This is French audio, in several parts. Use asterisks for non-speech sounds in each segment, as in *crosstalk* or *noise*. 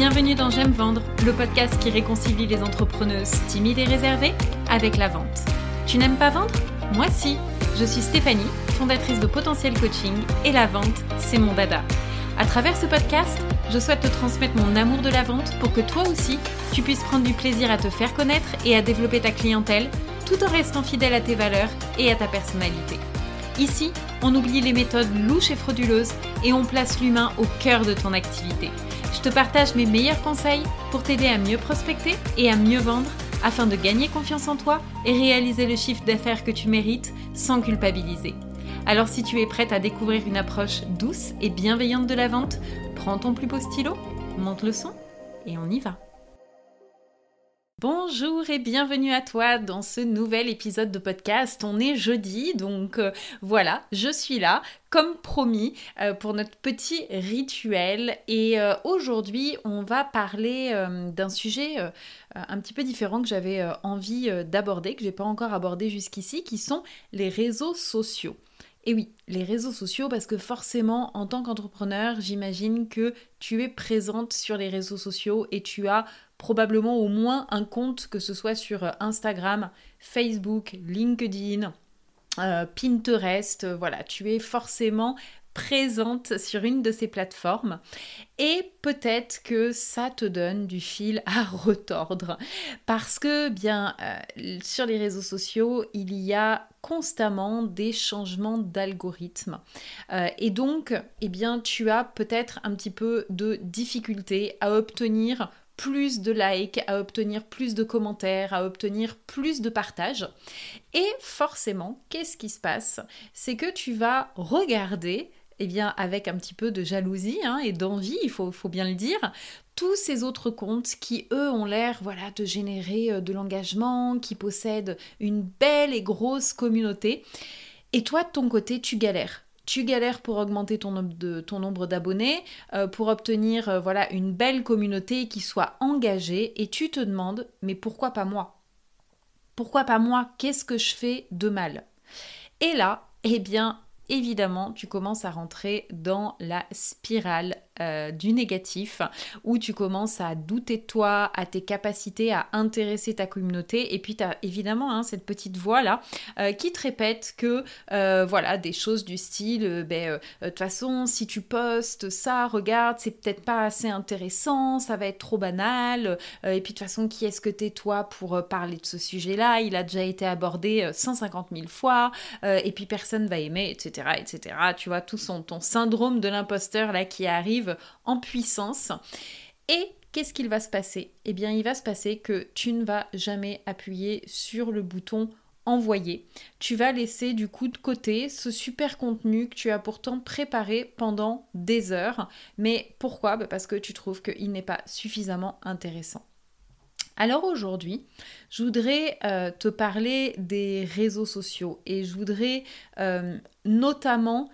Bienvenue dans J'aime vendre, le podcast qui réconcilie les entrepreneuses timides et réservées avec la vente. Tu n'aimes pas vendre? Moi si. Je suis Stéphanie, fondatrice de Potentiel Coaching et la vente, c'est mon dada. À travers ce podcast, je souhaite te transmettre mon amour de la vente pour que toi aussi, tu puisses prendre du plaisir à te faire connaître et à développer ta clientèle tout en restant fidèle à tes valeurs et à ta personnalité. Ici, on oublie les méthodes louches et frauduleuses et on place l'humain au cœur de ton activité. Je te partage mes meilleurs conseils pour t'aider à mieux prospecter et à mieux vendre afin de gagner confiance en toi et réaliser le chiffre d'affaires que tu mérites sans culpabiliser. Alors si tu es prête à découvrir une approche douce et bienveillante de la vente, prends ton plus beau stylo, monte le son et on y va. Bonjour et bienvenue à toi dans ce nouvel épisode de podcast. On est jeudi, donc euh, voilà, je suis là, comme promis, euh, pour notre petit rituel. Et euh, aujourd'hui, on va parler d'un sujet un petit peu différent que j'avais envie d'aborder, que j'ai pas encore abordé jusqu'ici, qui sont les réseaux sociaux. Et oui, les réseaux sociaux, parce que forcément, en tant qu'entrepreneur, j'imagine que tu es présente sur les réseaux sociaux et tu as probablement au moins un compte, que ce soit sur Instagram, Facebook, LinkedIn, euh, Pinterest, voilà, tu es forcément présente sur une de ces plateformes. Et peut-être que ça te donne du fil à *laughs* retordre. Parce que bien euh, sur les réseaux sociaux il y a constamment des changements d'algorithme euh, et donc eh bien tu as peut-être un petit peu de difficulté à obtenir plus de likes, à obtenir plus de commentaires, à obtenir plus de partages. Et forcément, qu'est-ce qui se passe? C'est que tu vas regarder eh avec un petit peu de jalousie hein, et d'envie, il faut, bien le dire, tous ces autres comptes qui, eux, ont l'air voilà, de générer euh, de l'engagement, qui possèdent une belle et grosse communauté. Et toi, de ton côté, tu galères. Tu galères pour augmenter ton, nombre d'abonnés, euh, pour obtenir euh, voilà, une belle communauté qui soit engagée, et tu te demandes, mais pourquoi pas moi? Pourquoi pas moi? Qu'est-ce que je fais de mal? Et là, eh bien, évidemment, tu commences à rentrer dans la spirale euh, du négatif, où tu commences à douter de toi, à tes capacités à intéresser ta communauté. Et puis, tu as évidemment hein, cette petite voix-là euh, qui te répète que, euh, voilà, des choses du style, ben, de toute façon, si tu postes ça, regarde, c'est peut-être pas assez intéressant, ça va être trop banal. et puis, de toute façon, qui est-ce que t'es toi pour parler de ce sujet-là? Il a déjà été abordé 150 000 fois, et puis personne va aimer, etc., etc. Tu vois, tout son, ton syndrome de l'imposteur là qui arrive en puissance. Et qu'est-ce qu'il va se passer? Eh bien, il va se passer que tu ne vas jamais appuyer sur le bouton envoyer. Tu vas laisser du coup de côté ce super contenu que tu as pourtant préparé pendant des heures. Mais pourquoi? Bah, Parce que tu trouves qu'il n'est pas suffisamment intéressant. Alors aujourd'hui, je voudrais euh, te parler des réseaux sociaux et je voudrais euh, notamment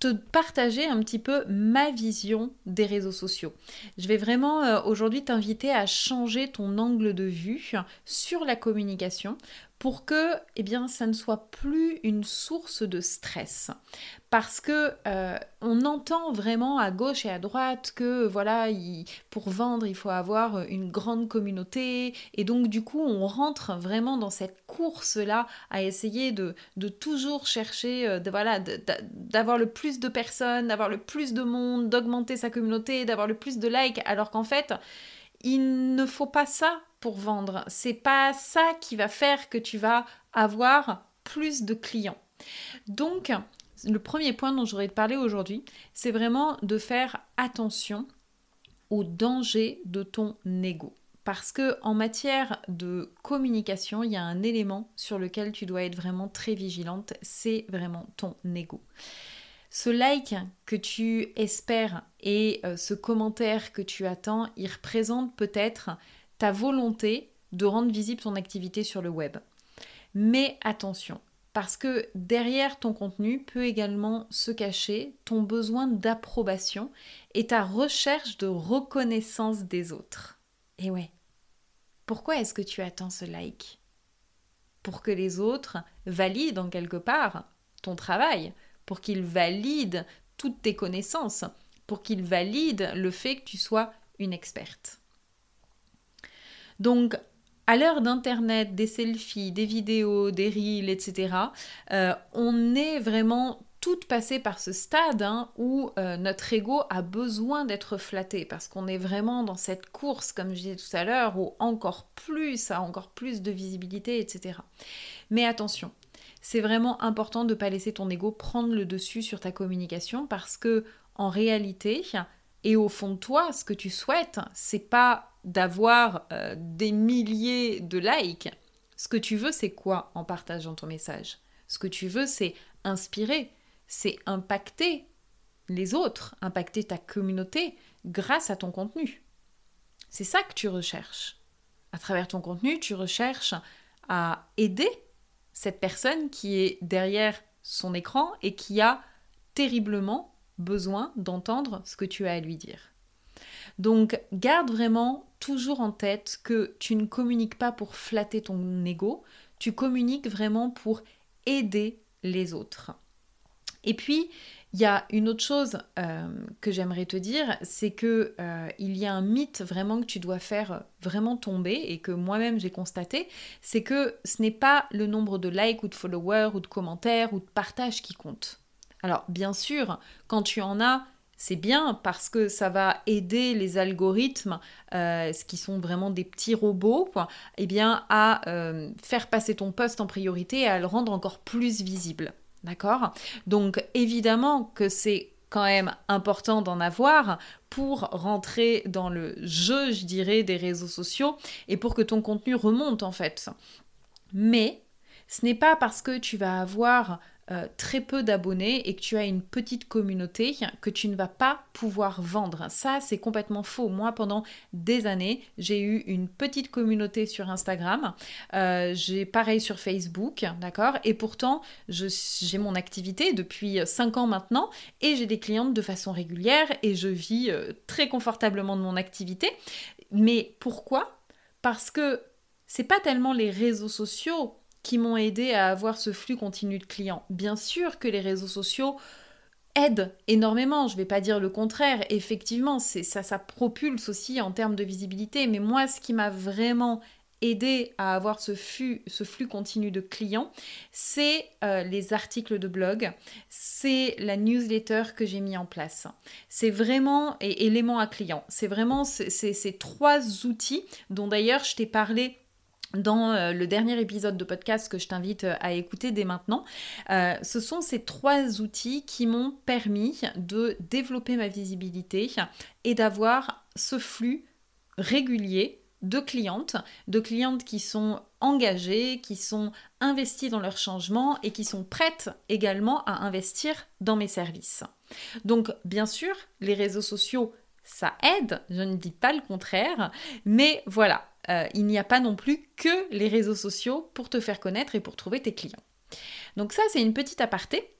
te partager un petit peu ma vision des réseaux sociaux. Je vais vraiment euh, aujourd'hui t'inviter à changer ton angle de vue sur la communication pour que eh bien, ça ne soit plus une source de stress. Parce que euh, on entend vraiment à gauche et à droite que voilà, pour vendre, il faut avoir une grande communauté. Et donc du coup, on rentre vraiment dans cette course-là à essayer de, de toujours chercher, euh, de, voilà, d'avoir le plus de personnes, d'avoir le plus de monde, d'augmenter sa communauté, d'avoir le plus de likes, alors qu'en fait, il ne faut pas ça pour vendre. C'est pas ça qui va faire que tu vas avoir plus de clients. Donc, le premier point dont j'aurais te parler aujourd'hui, c'est vraiment de faire attention au danger de ton ego. Parce que en matière de communication, il y a un élément sur lequel tu dois être vraiment très vigilante, c'est vraiment ton ego. Ce like que tu espères et euh, ce commentaire que tu attends, il représente peut-être ta volonté de rendre visible ton activité sur le web. Mais attention, parce que derrière ton contenu peut également se cacher ton besoin d'approbation et ta recherche de reconnaissance des autres. Et ouais, pourquoi est-ce que tu attends ce like? Pour que les autres valident en quelque part ton travail, pour qu'ils valident toutes tes connaissances, pour qu'ils valident le fait que tu sois une experte. Donc, à l'heure d'Internet, des selfies, des vidéos, des reels, etc., euh, on est vraiment toutes passées par ce stade hein, où euh, notre ego a besoin d'être flatté parce qu'on est vraiment dans cette course, comme je disais tout à l'heure, où encore plus, a encore plus de visibilité, etc. Mais attention, c'est vraiment important de ne pas laisser ton ego prendre le dessus sur ta communication parce que en réalité, et au fond de toi, ce que tu souhaites, c'est pas d'avoir euh, des milliers de likes. Ce que tu veux, c'est quoi en partageant ton message? Ce que tu veux, c'est inspirer, c'est impacter les autres, impacter ta communauté grâce à ton contenu. C'est ça que tu recherches. À travers ton contenu, tu recherches à aider cette personne qui est derrière son écran et qui a terriblement besoin d'entendre ce que tu as à lui dire. Donc garde vraiment toujours en tête que tu ne communiques pas pour flatter ton ego, tu communiques vraiment pour aider les autres. Et puis, il y a une autre chose euh, que j'aimerais te dire, c'est que euh, il y a un mythe vraiment que tu dois faire vraiment tomber et que moi-même j'ai constaté, c'est que ce n'est pas le nombre de likes ou de followers ou de commentaires ou de partages qui compte. Alors bien sûr, quand tu en as, c'est bien parce que ça va aider les algorithmes, euh, ce qui sont vraiment des petits robots, eh bien, à euh, faire passer ton poste en priorité et à le rendre encore plus visible. D'accord? Donc évidemment que c'est quand même important d'en avoir pour rentrer dans le jeu, je dirais, des réseaux sociaux et pour que ton contenu remonte en fait. Mais ce n'est pas parce que tu vas avoir euh, très peu d'abonnés et que tu as une petite communauté que tu ne vas pas pouvoir vendre. Ça, c'est complètement faux. Moi, pendant des années, j'ai eu une petite communauté sur Instagram. Euh, j'ai pareil sur Facebook, d'accord? Et pourtant, j'ai mon activité depuis 5 ans maintenant et j'ai des clientes de façon régulière et je vis euh, très confortablement de mon activité. Mais pourquoi? Parce que c'est pas tellement les réseaux sociaux qui m'ont aidé à avoir ce flux continu de clients. Bien sûr que les réseaux sociaux aident énormément, je ne vais pas dire le contraire, effectivement, c'est ça, ça propulse aussi en termes de visibilité, mais moi, ce qui m'a vraiment aidé à avoir ce flux, ce flux continu de clients, c'est euh, les articles de blog, c'est la newsletter que j'ai mis en place. C'est vraiment, et éléments à client, c'est vraiment ces trois outils dont d'ailleurs je t'ai parlé dans euh, le dernier épisode de podcast que je t'invite euh, à écouter dès maintenant. Euh, ce sont ces trois outils qui m'ont permis de développer ma visibilité et d'avoir ce flux régulier de clientes, de clientes qui sont engagées, qui sont investies dans leur changement et qui sont prêtes également à investir dans mes services. Donc bien sûr, les réseaux sociaux, ça aide, je ne dis pas le contraire, mais voilà, euh, il n'y a pas non plus que les réseaux sociaux pour te faire connaître et pour trouver tes clients. Donc ça, c'est une petite aparté.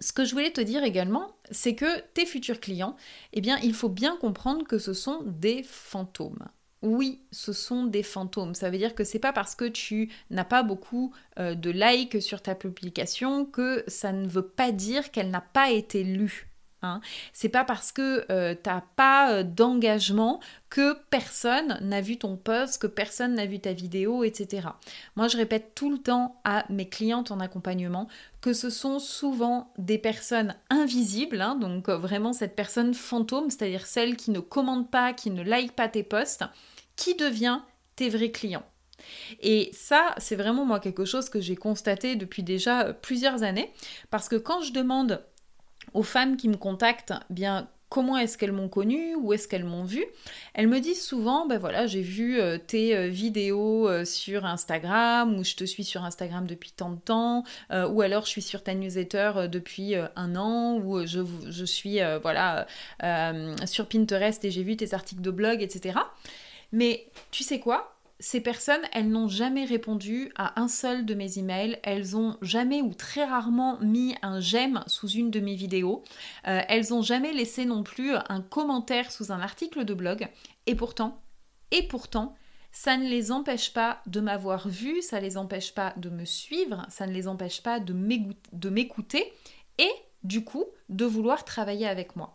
Ce que je voulais te dire également, c'est que tes futurs clients, eh bien, il faut bien comprendre que ce sont des fantômes. Oui, ce sont des fantômes. Ça veut dire que c'est pas parce que tu n'as pas beaucoup euh, de likes sur ta publication que ça ne veut pas dire qu'elle n'a pas été lue. Hein. C'est pas parce que euh, t'as pas euh, d'engagement que personne n'a vu ton post, que personne n'a vu ta vidéo, etc. Moi, je répète tout le temps à mes clientes en accompagnement que ce sont souvent des personnes invisibles, hein, donc euh, vraiment cette personne fantôme, c'est-à-dire celle qui ne commande pas, qui ne like pas tes posts, qui devient tes vrais clients. Et ça, c'est vraiment moi quelque chose que j'ai constaté depuis déjà plusieurs années, parce que quand je demande aux femmes qui me contactent, bien comment est-ce qu'elles m'ont connue, où est-ce qu'elles m'ont vue, elles me disent souvent, ben voilà, j'ai vu euh, tes euh, vidéos euh, sur Instagram, ou je te suis sur Instagram depuis tant de temps, ou alors je suis sur ta newsletter depuis un an, ou je, je suis voilà sur Pinterest et j'ai vu tes articles de blog, etc. Mais tu sais quoi? Ces personnes, elles n'ont jamais répondu à un seul de mes emails, elles ont jamais ou très rarement mis un j'aime sous une de mes vidéos, euh, elles ont jamais laissé non plus un commentaire sous un article de blog, et pourtant, et pourtant, ça ne les empêche pas de m'avoir vu, ça ne les empêche pas de me suivre, ça ne les empêche pas de m'écouter, et du coup, de vouloir travailler avec moi.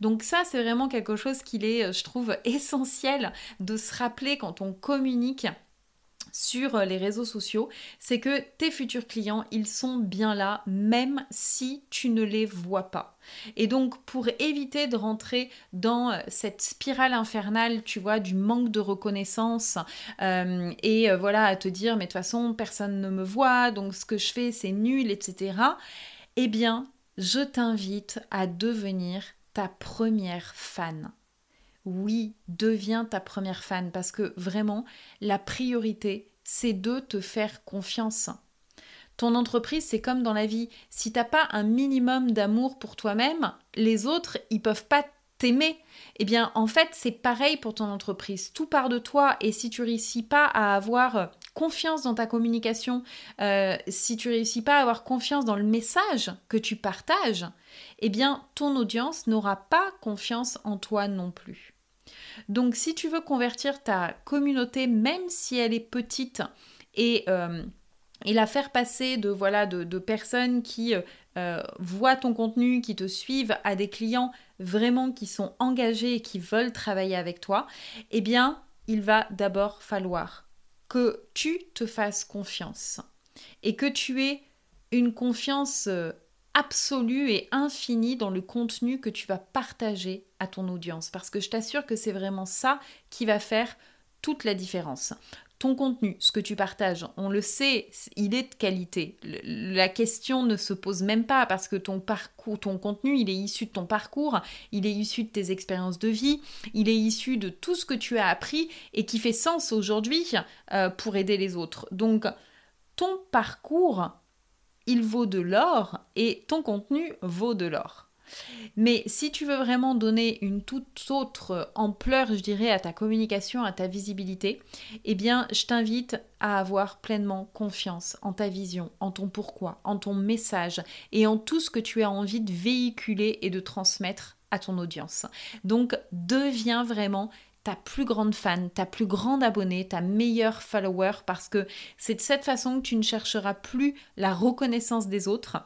Donc ça, c'est vraiment quelque chose qu'il est, je trouve, *laughs* essentiel de se rappeler quand on communique sur euh, les réseaux sociaux, c'est que tes futurs clients, ils sont bien là, même si tu ne les vois pas. Et donc, pour éviter de rentrer dans euh, cette spirale infernale, tu vois, du manque de reconnaissance, euh, et voilà, à te dire, mais de toute façon, personne ne me voit, donc ce que je fais, c'est nul, etc., eh bien, je t'invite à devenir ta première fan oui, deviens ta première fan parce que vraiment, la priorité, c'est de te faire confiance. Ton entreprise, c'est comme dans la vie. Si t'as pas un minimum d'amour pour toi-même, les autres, ils peuvent pas t'aimer. Eh bien, en fait, c'est pareil pour ton entreprise. Tout part de toi. Et si tu réussis pas à avoir confiance dans ta communication, euh, si tu réussis pas à avoir confiance dans le message que tu partages, eh bien, ton audience n'aura pas confiance en toi non plus. Donc si tu veux convertir ta communauté, même si elle est petite, et, euh, la faire passer de, voilà, de, personnes qui euh, voient ton contenu, qui te suivent, à des clients vraiment qui sont engagés et qui veulent travailler avec toi, eh bien, il va d'abord falloir que tu te fasses confiance et que tu aies une confiance euh, absolue et infinie dans le contenu que tu vas partager à ton audience. Parce que je t'assure que c'est vraiment ça qui va faire toute la différence. Ton contenu, ce que tu partages, on le sait, il est de qualité. La question ne se pose même pas parce que ton parcours, ton contenu, il est issu de ton parcours, il est issu de tes expériences de vie, il est issu de tout ce que tu as appris et qui fait sens aujourd'hui euh, pour aider les autres. Donc, ton parcours, il vaut de l'or et ton contenu vaut de l'or. Mais si tu veux vraiment donner une toute autre ampleur, je dirais, à ta communication, à ta visibilité, eh bien, je t'invite à avoir pleinement confiance en ta vision, en ton pourquoi, en ton message et en tout ce que tu as envie de véhiculer et de transmettre à ton audience. Donc, deviens vraiment ta plus grande fan, ta plus grande abonnée, ta meilleure follower, parce que c'est de cette façon que tu ne chercheras plus la reconnaissance des autres.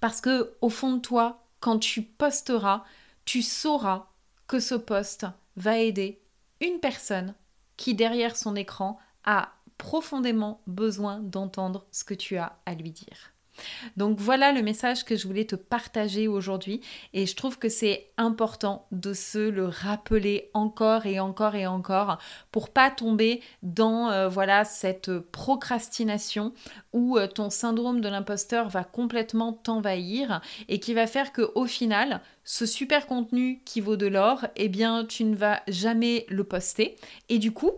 Parce que au fond de toi, quand tu posteras, tu sauras que ce post va aider une personne qui derrière son écran a profondément besoin d'entendre ce que tu as à lui dire. Donc voilà le message que je voulais te partager aujourd'hui. Et je trouve que c'est important de se le rappeler encore et encore et encore pour pas tomber dans euh, voilà cette procrastination où euh, ton syndrome de l'imposteur va complètement t'envahir et qui va faire que au final ce super contenu qui vaut de l'or, eh bien tu ne vas jamais le poster. Et du coup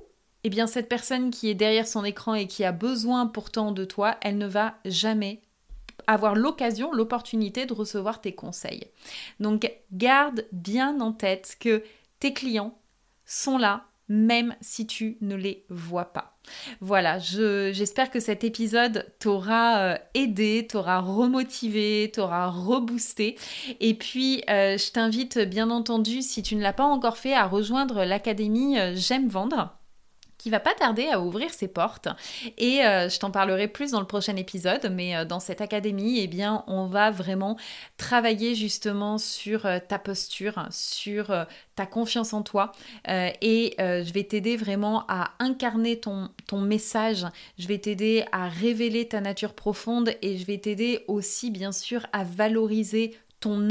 eh bien cette personne qui est derrière son écran et qui a besoin pourtant de toi, elle ne va jamais avoir l'occasion, l'opportunité de recevoir tes conseils. Donc garde bien en tête que tes clients sont là même si tu ne les vois pas. Voilà, j'espère que cet épisode t'aura euh, aidé, t'aura remotivé, t'aura reboosté. Et puis, euh, je t'invite bien entendu, si tu ne l'as pas encore fait, à rejoindre l'académie euh, J'aime vendre va pas tarder à ouvrir ses portes. Et euh, je t'en parlerai plus dans le prochain épisode, mais euh, dans cette académie, eh bien, on va vraiment travailler justement sur euh, ta posture, sur ta confiance en toi. et je vais t'aider vraiment à incarner ton, ton message. Je vais t'aider à révéler ta nature profonde et je vais t'aider aussi, bien sûr, à valoriser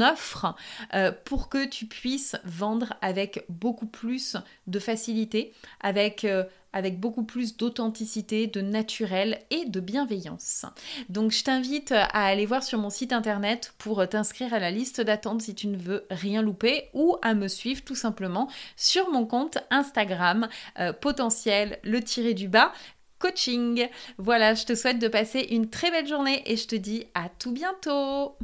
offre euh, pour que tu puisses vendre avec beaucoup plus de facilité, avec, euh, avec beaucoup plus d'authenticité, de naturel et de bienveillance. Donc je t'invite à aller voir sur mon site internet pour t'inscrire à la liste d'attente si tu ne veux rien louper ou à me suivre tout simplement sur mon compte Instagram euh, potentiel le tiré du bas coaching. Voilà, je te souhaite de passer une très belle journée et je te dis à tout bientôt.